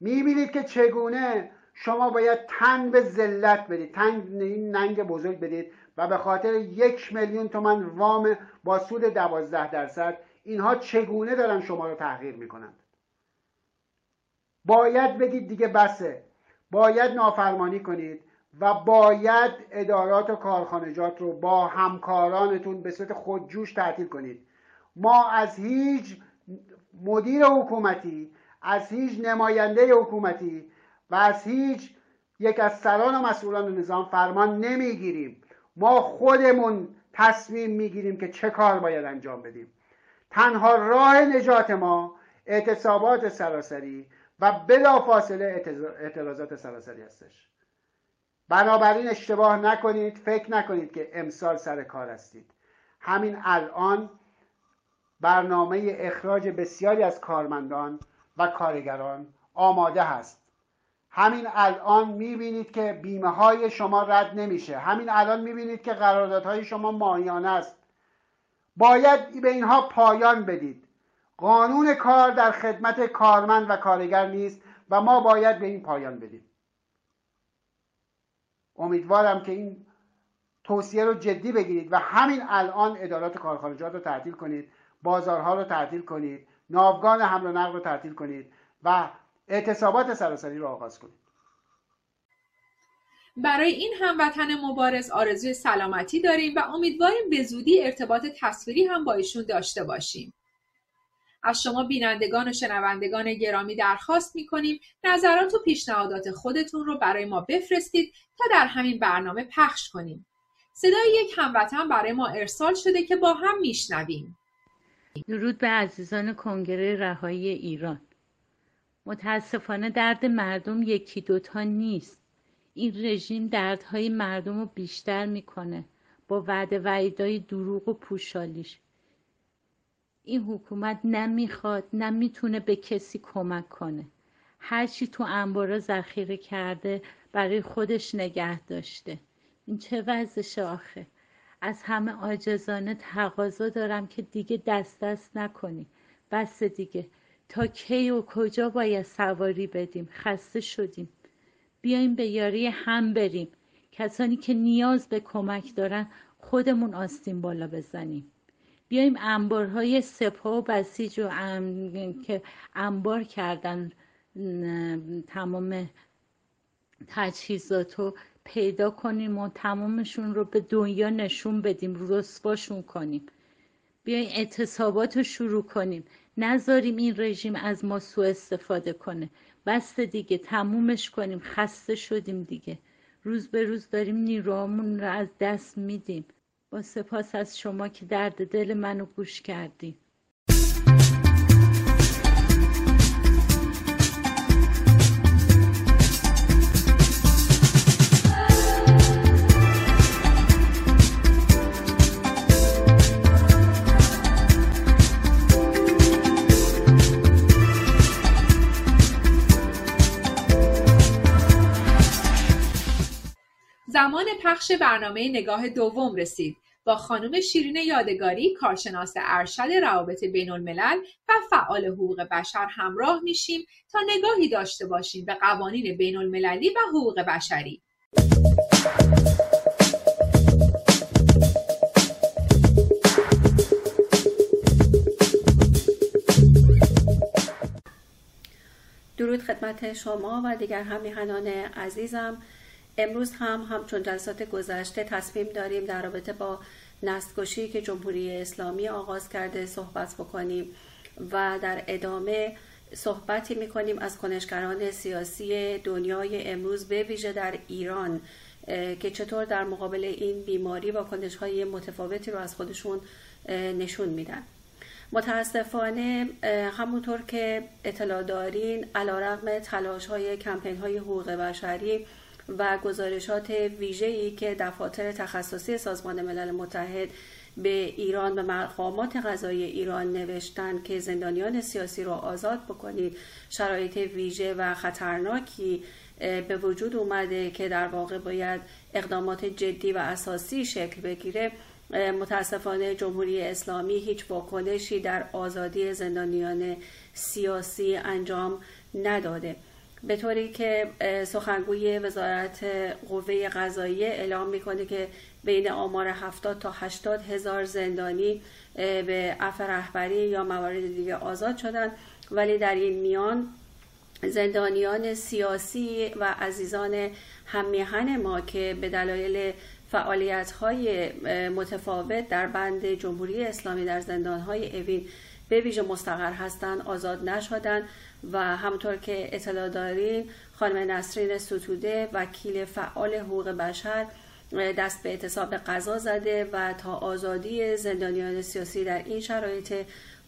می‌بینید که چگونه شما باید تن به ذلت بدید تن این ننگ بزرگ بدید و به خاطر یک میلیون تومن وام با سود دوازده درصد اینها چگونه دارن شما رو تحقیر می‌کنند؟ باید بگید دیگه بسه. باید نافرمانی کنید و باید ادارات و کارخانجات رو با همکارانتون به صورت خودجوش تعطیل کنید. ما از هیچ مدیر حکومتی از هیچ نماینده حکومتی و از هیچ یک از سران و مسئولان نظام فرمان نمی‌گیریم. ما خودمون تصمیم می‌گیریم که چه کار باید انجام بدیم. تنها راه نجات ما اعتصابات سراسری و بلافاصله اعتراضات سراسری هستش. بنابراین اشتباه نکنید فکر نکنید که امسال سر کار هستید. همین الان برنامه اخراج بسیاری از کارمندان و کارگران آماده هست. همین الان می‌بینید که بیمه های شما رد نمیشه. همین الان می‌بینید که قراردادهای شما ماهیانه است. باید به اینها پایان بدید. قانون کار در خدمت کارمند و کارگر نیست و ما باید به این پایان بدیم امیدوارم که این توصیه رو جدی بگیرید و همین الان ادارات کارخانجات رو تعطیل کنید بازارها رو تعطیل کنید ناوگان حمل و نقل رو تعطیل کنید و اعتصابات سراسری رو آغاز کنید. برای این هموطن مبارز آرزوی سلامتی داریم و امیدواریم به زودی ارتباط تصویری هم با ایشون داشته باشیم. از شما بینندگان و شنوندگان گرامی درخواست می‌کنیم نظرات و پیشنهادات خودتون رو برای ما بفرستید تا در همین برنامه پخش کنیم. صدای یک هموطن برای ما ارسال شده که با هم میشنویم. درود به عزیزان کنگره رهایی ایران. متاسفانه درد مردم یکی دوتا نیست. این رژیم دردهای مردم رو بیشتر می‌کنه با وعده وعیدای دروغ و پوشالیش. این حکومت نمی‌خواد نمی‌تونه به کسی کمک کنه. هرچی تو انبارا ذخیره کرده برای خودش نگه داشته. این چه وضعش آخه؟ از همه عاجزانه تقاضا دارم که دیگه دست دست نکنی. بس دیگه. تا کی و کجا باید سواری بدیم؟ خسته شدیم. بیایم به یاری هم بریم. کسانی که نیاز به کمک دارن خودمون آستین بالا بزنیم. بیایم انبارهای سپاه و بسیج و که انبار کردن تمام تجهیزات رو پیدا کنیم و تمامشون رو به دنیا نشون بدیم رسواشون کنیم. بیایم اعتصابات رو شروع کنیم. نذاریم این رژیم از ما سوء استفاده کنه. بس دیگه تمومش کنیم. خسته شدیم دیگه. روز به روز داریم نیروهامون رو از دست میدیم. با سپاس از شما که درد دل منو گوش کردیم پخش برنامه نگاه دوم رسید با خانم شیرین یادگاری کارشناس ارشد روابط بین الملل و فعال حقوق بشر همراه میشیم تا نگاهی داشته باشیم به قوانین بین المللی و حقوق بشری. درود خدمت شما و دیگر همیهنان عزیزم امروز هم همچون جلسات گذشته تصمیم داریم در رابطه با نستکشی که جمهوری اسلامی آغاز کرده صحبت بکنیم و در ادامه صحبتی می‌کنیم از کنشگران سیاسی دنیای امروز به ویژه در ایران که چطور در مقابل این بیماری و های متفاوتی رو از خودشون نشون میدن. متاسفانه همونطور که اطلاع دارین علا رقم تلاش های کمپین های حقوق بشری و گزارشات ویژه‌ای که دفاتر تخصصی سازمان ملل متحد به ایران و مقامات غذایی ایران نوشتن که زندانیان سیاسی را آزاد بکنید شرایط ویژه و خطرناکی به وجود اومده که در واقع باید اقدامات جدی و اساسی شکل بگیره. متاسفانه جمهوری اسلامی هیچ واکنشی در آزادی زندانیان سیاسی انجام نداده. به طوری که سخنگوی وزارت قوه قضاییه اعلام می‌کنه که بین آمار 70 تا 80 هزار زندانی به عفو رهبری یا موارد دیگه آزاد شدن ولی در این میان زندانیان سیاسی و عزیزان همیهن ما که به دلایل فعالیت های متفاوت در بند جمهوری اسلامی در زندان های اوین به ویژه مستقر هستند آزاد نشدن و همطور که اطلاع داریم خانم نسرین ستوده وکیل فعال حقوق بشر دست به اعتصاب قضا زده و تا آزادی زندانیان سیاسی در این شرایط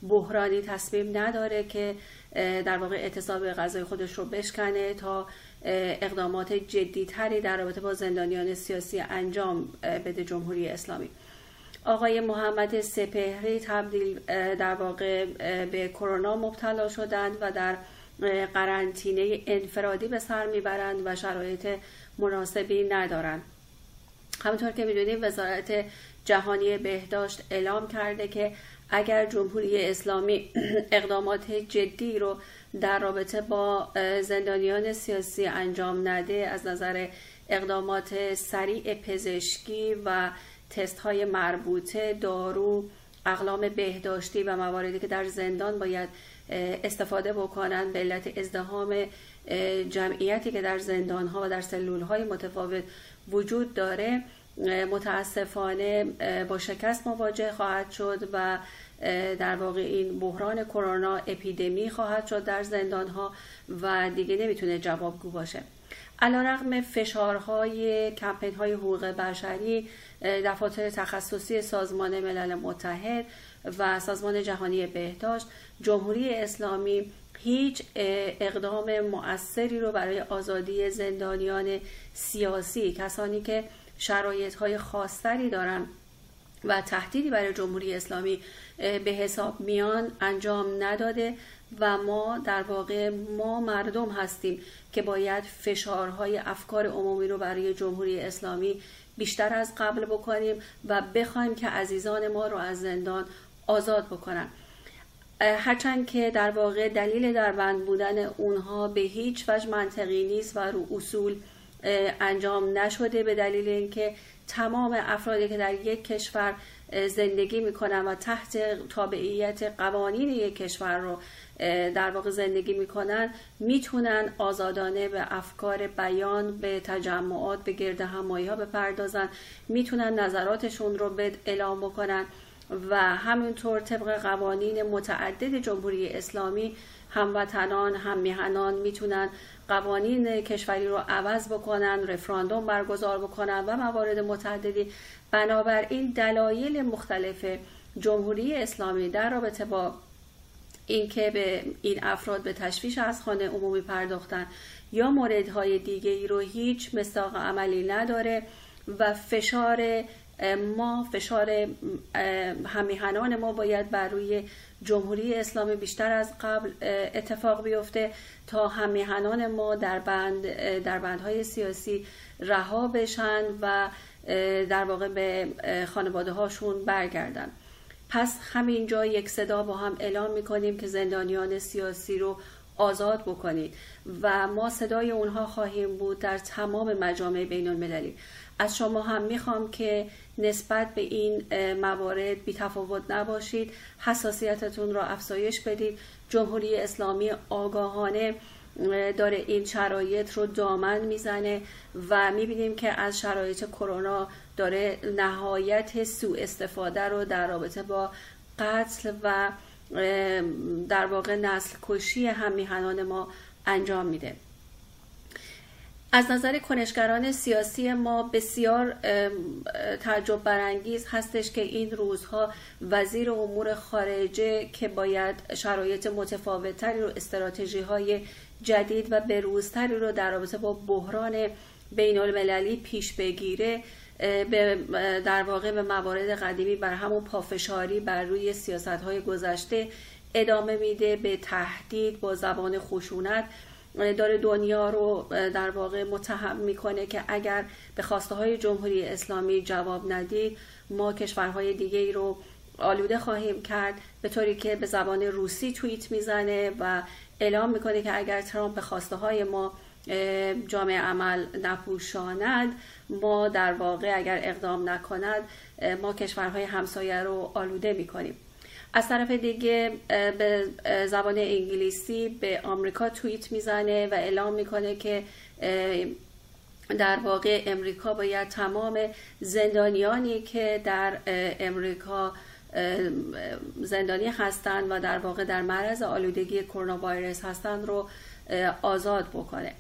بحرانی تصمیم نداره که در واقع اعتصاب غذای خودش رو بشکنه تا اقدامات جدیتری در رابطه با زندانیان سیاسی انجام بده جمهوری اسلامی. آقای محمد سپهری تبدیل در واقع به کرونا مبتلا شدند و در قرنطینه انفرادی به سر می‌برند و شرایط مناسبی ندارند. همونطور که می‌دونیم وزارت جهانی بهداشت اعلام کرده که اگر جمهوری اسلامی اقدامات جدی رو در رابطه با زندانیان سیاسی انجام نده از نظر اقدامات سریع پزشکی و تست های مربوطه دارو اقلام بهداشتی و مواردی که در زندان باید استفاده بکنن به علت ازدهام جمعیتی که در زندان ها و در سلول های متفاوت وجود داره متاسفانه با شکست مواجه خواهد شد و در واقع این بحران کرونا اپیدمی خواهد شد در زندان ها و دیگه نمی‌تونه جوابگو باشه. علا رقم فشارهای کمپین های حقوق بشری دفاتر تخصصی سازمان ملل متحد و سازمان جهانی بهداشت. جمهوری اسلامی هیچ اقدام مؤثری رو برای آزادی زندانیان سیاسی کسانی که شرایط های خاصتری دارن و تهدیدی برای جمهوری اسلامی به حساب میان انجام نداده و ما در واقع ما مردم هستیم که باید فشارهای افکار عمومی رو برای جمهوری اسلامی بیشتر از قبل بکنیم و بخوایم که عزیزان ما رو از زندان آزاد بکنن. هرچند که در واقع دلیل در بند بودن اونها به هیچ وجه منطقی نیست و رو اصول انجام نشده به دلیل اینکه تمام افرادی که در یک کشور زندگی می‌کنن و تحت تابعیت قوانین یک کشور رو در واقع زندگی می‌کنن می‌تونن آزادانه به افکار بیان به تجمعات به گرد همایی ها بپردازن. می‌تونن نظراتشون رو به اعلام بکنن و همینطور طبق قوانین متعدد جمهوری اسلامی هموطنان هم میهنان می‌تونن قوانین کشوری رو عوض بکنن رفراندوم برگزار بکنن و موارد متعددی بنابراین دلایل مختلف جمهوری اسلامی در رابطه با اینکه به این افراد به تشویش از خانه عمومی پرداختن یا موردهای دیگه ای رو هیچ مستاق عملی نداره و فشار ما فشار همیهنان ما باید بر روی جمهوری اسلامی بیشتر از قبل اتفاق بیفته تا همیهنان ما در بند در بندهای سیاسی رها بشن و در واقع به خانواده هاشون برگردن. پس همینجا یک صدا با هم اعلام می‌کنیم که زندانیان سیاسی رو آزاد بکنید. و ما صدای اونها خواهیم بود در تمام مجامع بین المللی از شما هم می‌خوام که نسبت به این موارد بی تفاوت نباشید. حساسیتتون را افزایش بدید. جمهوری اسلامی آگاهانه داره این شرایط رو دامن می‌زنه و می‌بینیم که از شرایط کرونا داره نهایت سوء استفاده رو در رابطه با قتل و در واقع نسل کشی هم میهنان ما انجام میده. از نظر کنشگران سیاسی ما بسیار تعجب برانگیز هستش که این روزها وزیر امور خارجه که باید شرایط متفاوتتری رو استراتژی های جدید و بروزتری رو در رابطه با بحران بین المللی پیش بگیره به در واقع به موارد قدیمی بر همون پافشاری بر روی سیاست های گذشته ادامه میده به تهدید با زبان خشونت. داره دنیا رو در واقع متهم می‌کنه که اگر به خواسته های جمهوری اسلامی جواب ندید ما کشورهای دیگه ای رو آلوده خواهیم کرد. به طوری که به زبان روسی توییت می‌زنه و اعلام می‌کنه که اگر ترامپ به خواسته های ما جامعه عمل نپوشاند ما در واقع اگر اقدام نکند ما کشورهای همسایه رو آلوده می‌کنیم. از طرف دیگه به زبان انگلیسی به آمریکا توییت می‌زنه و اعلام می‌کنه که در واقع امریکا باید تمام زندانیانی که در امریکا زندانی هستند و در واقع در معرض آلودگی کرونا ویروس هستند رو آزاد بکنه.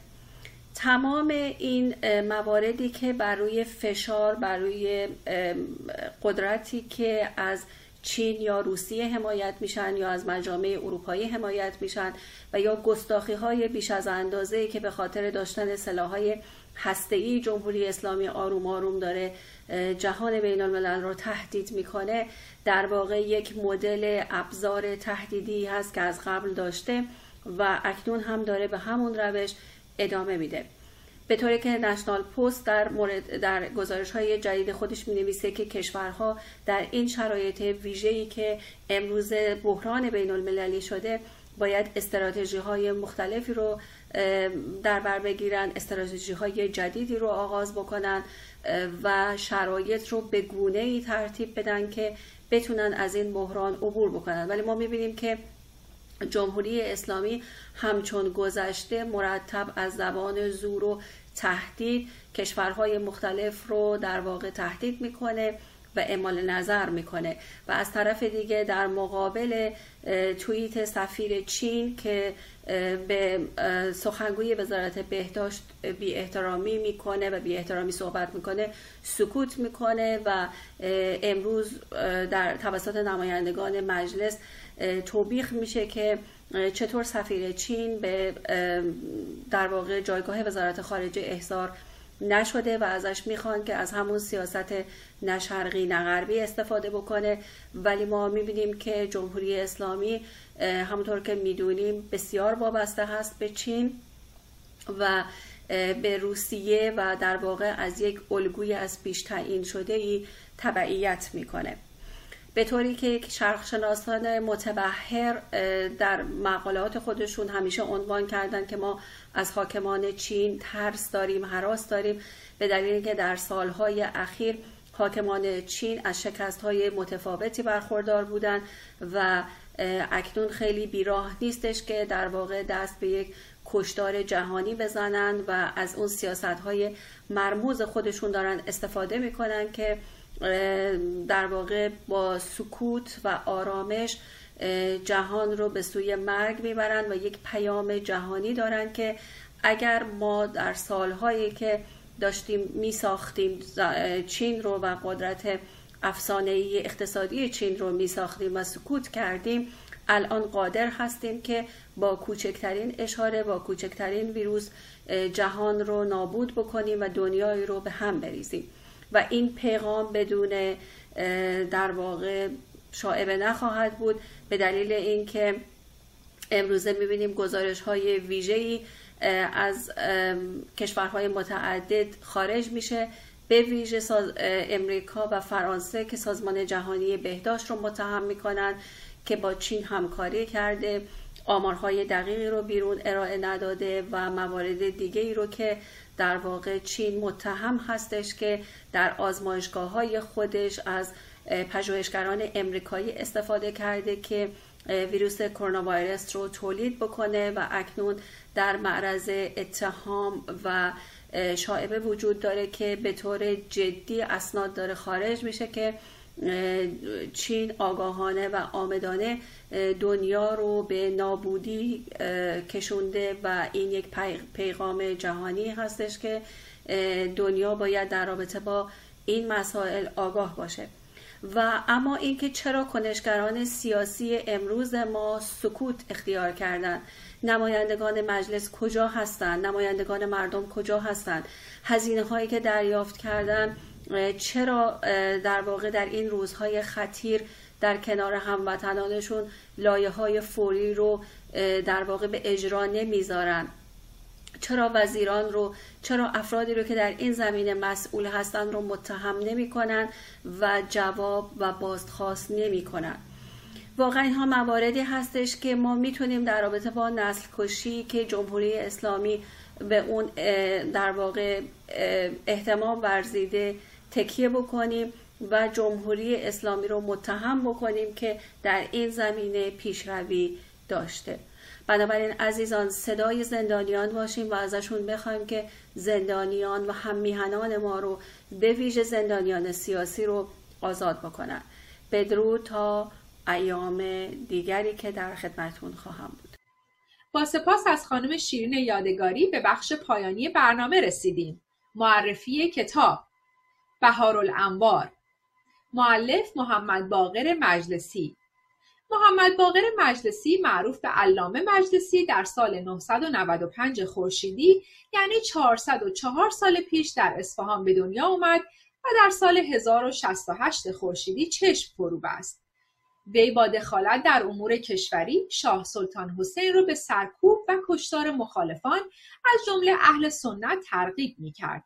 تمام این مواردی که بر روی فشار بر روی قدرتی که از چین یا روسیه حمایت میشن یا از مجامع اروپایی حمایت میشن و یا گستاخی های بیش از اندازه که به خاطر داشتن سلاح های هسته جمهوری اسلامی آروم آروم داره جهان بین الملل رو تهدید می‌کنه. در واقع یک مدل ابزار تهدیدی هست که از قبل داشته و اکنون هم داره به همون روش ادامه میده. به طوری که نشنال پست در مورد در گزارش های جدید خودش می نویسه که کشورها در این شرایط ویژه‌ای که امروز بحران بین المللی شده باید استراتژی های مختلفی رو در بر بگیرن استراتژی های جدیدی رو آغاز بکنن. و شرایط رو به گونه ای ترتیب بدن که بتونن از این بحران عبور بکنن. ولی ما می‌بینیم که جمهوری اسلامی همچون گذشته مرتب از زبان زور و تهدید کشورهای مختلف رو در واقع تهدید می‌کنه و اعمال نظر می‌کنه. و از طرف دیگه در مقابل توییت سفیر چین که به سخنگوی وزارت بهداشت بی احترامی می‌کنه و بی احترامی صحبت می‌کنه سکوت می‌کنه و امروز در توسط نمایندگان مجلس توبیخ میشه که چطور سفیر چین به در واقع جایگاه وزارت خارجه احضار نشده و ازش می‌خوان که از همون سیاست نه شرقی نه غربی استفاده بکنه. ولی ما می‌بینیم که جمهوری اسلامی همونطور که می‌دونیم بسیار وابسته هست به چین و به روسیه و در واقع از یک الگوی از پیش تعیین شده ای تبعیت می‌کنه. به طوری که شرقشناسان متبهر در مقالات خودشون همیشه عنوان کردن که ما از حاکمان چین ترس داریم حراس داریم. به دلیل که در سالهای اخیر حاکمان چین از شکست های متفاوتی برخوردار بودند و اکنون خیلی بیراه نیستش که در واقع دست به یک کشتار جهانی بزنند و از اون سیاست های مرموز خودشون دارن استفاده می‌کنن که در واقع با سکوت و آرامش جهان رو به سوی مرگ می‌برند و یک پیام جهانی دارند که اگر ما در سالهایی که داشتیم میساختیم چین رو و قدرت افسانه اقتصادی چین رو میساختیم و سکوت کردیم الان قادر هستیم که با کوچکترین اشاره با کوچکترین ویروس جهان رو نابود بکنیم و دنیای رو به هم بریزیم. و این پیغام بدون در واقع شاعبه نخواهد بود به دلیل اینکه امروزه می‌بینیم گزارش های ویژه‌ای از کشورهای متعدد خارج میشه به ویژه. امریکا و فرانسه که سازمان جهانی بهداشت رو متهم می‌کنن که با چین همکاری کرده آمارهای دقیقی رو بیرون ارائه نداده و موارد دیگه ای رو که در واقع چین متهم هستش که در آزمایشگاه های خودش از پژوهشگران امریکایی استفاده کرده که ویروس کرونا ویروس رو تولید بکنه و اکنون در معرض اتهام و شائبه وجود داره که به طور جدی اسناد داره خارج میشه که چین آگاهانه و آمدانه دنیا رو به نابودی کشونده و این یک پیغام جهانی هستش که دنیا باید در رابطه با این مسائل آگاه باشه. و اما اینکه چرا کنشگران سیاسی امروز ما سکوت اختیار کردند نمایندگان مجلس کجا هستند نمایندگان مردم کجا هستند هزینه هایی که دریافت کردن چرا در واقع در این روزهای خطیر در کنار هموطنانشون لایه های فوری رو در واقع به اجرا نمی‌ذارن؟ چرا وزیران رو چرا افرادی رو که در این زمینه مسئول هستن رو متهم نمی کنن و جواب و بازخواست نمی کنن واقعا اینها مواردی هستش که ما می‌تونیم در رابطه با نسل کشی که جمهوری اسلامی به اون در واقع احتمام ورزیده تکیه بکنیم و جمهوری اسلامی رو متهم بکنیم که در این زمینه پیشروی داشته. بنابراین عزیزان صدای زندانیان باشیم و ازشون بخوایم که زندانیان و هم ما رو به ویژه زندانیان سیاسی رو آزاد بکنن. بدرود تا ایام دیگری که در خدمتون خواهم بود. با سپاس از خانم شیرین یادگاری به بخش پایانی برنامه رسیدیم. معرفی کتاب بهارالانوار معلف محمد باقر مجلسی محمد باقر مجلسی معروف به علامه مجلسی در سال 995 خورشیدی یعنی 404 سال پیش در اصفهان به دنیا آمد و در سال 1068 خورشیدی چشم فرو بست. وی با دخالت در امور کشوری شاه سلطان حسین را به سرکوب و کشتار مخالفان از جمله اهل سنت ترغیب می کرد.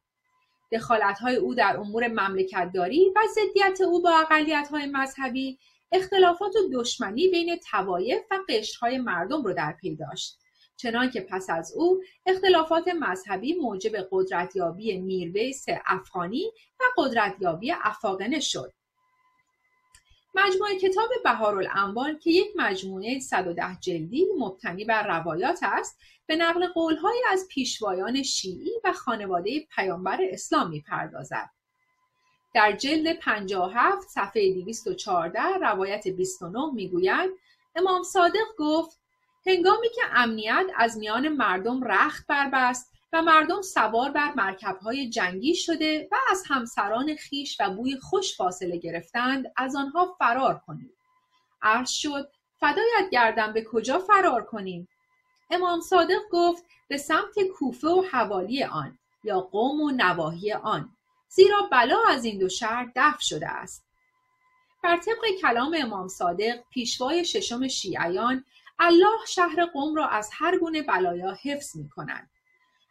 دخالت های او در امور مملکتداری و ضدیت او با اقلیت های مذهبی اختلافات و دشمنی بین توایف و قشرهای مردم رو در پی داشت. چنانکه پس از او اختلافات مذهبی موجب قدرتیابی میرویس افغانی و قدرتیابی افاقنه شد. مجموعه کتاب بهارالانوار که یک مجموعه 110 جلدی مبتنی بر روایات است به نقل قولهایی از پیشوایان شیعی و خانواده پیامبر اسلام می‌پردازد. در جلد 57 صفحه 214 روایت 29 می‌گوید امام صادق گفت هنگامی که امنیت از میان مردم رخت بربست و مردم سوار بر مرکبهای جنگی شده و از همسران خیش و بوی خوش فاصله گرفتند از آنها فرار کنید عرض شد فدایت گردم به کجا فرار کنیم؟ امام صادق گفت به سمت کوفه و حوالی آن یا قوم و نواحی آن زیرا بلا از این دو شهر دفع شده است بر طبق کلام امام صادق پیشوای ششم شیعیان الله شهر قوم را از هر گونه بلایا حفظ می کند.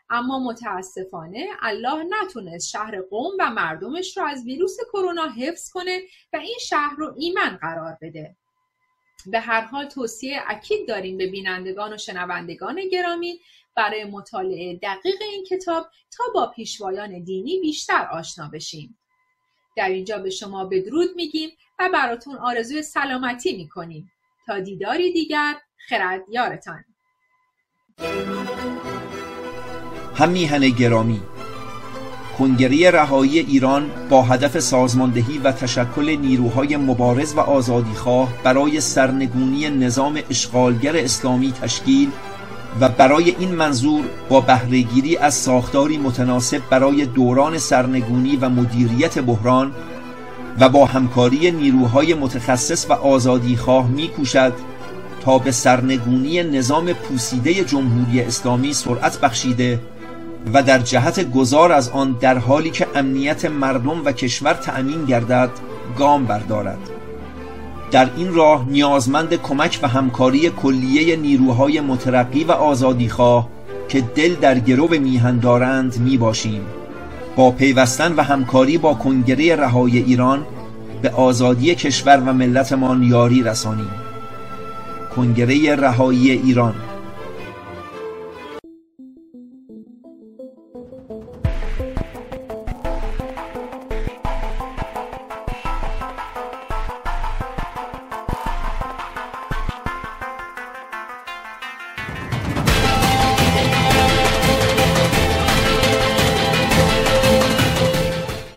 اما متاسفانه الله نتونست شهر قوم و مردمش را از ویروس کرونا حفظ کنه و این شهر رو ایمن قرار بده. به هر حال توصیه اکید داریم به بینندگان و شنوندگان گرامی برای مطالعه دقیق این کتاب تا با پیشوایان دینی بیشتر آشنا بشیم. در اینجا به شما بدرود میگیم و براتون آرزوی سلامتی می‌کنیم. تا دیداری دیگر خرد یارتان. هم میهن گرامی کنگره رهایی ایران با هدف سازماندهی و تشکل نیروهای مبارز و آزادیخواه برای سرنگونی نظام اشغالگر اسلامی تشکیل و برای این منظور با بهرهگیری از ساختاری متناسب برای دوران سرنگونی و مدیریت بحران و با همکاری نیروهای متخصص و آزادیخواه میکوشد تا به سرنگونی نظام پوسیده جمهوری اسلامی سرعت بخشیده و در جهت گذار از آن در حالی که امنیت مردم و کشور تأمین گردد گام بردارد. در این راه نیازمند کمک و همکاری کلیه نیروهای مترقی و آزادیخواه که دل در گرو میهن دارند می باشیم با پیوستن و همکاری با کنگره رهای ایران به آزادی کشور و ملتمان یاری رسانیم. کنگره رهایی ایران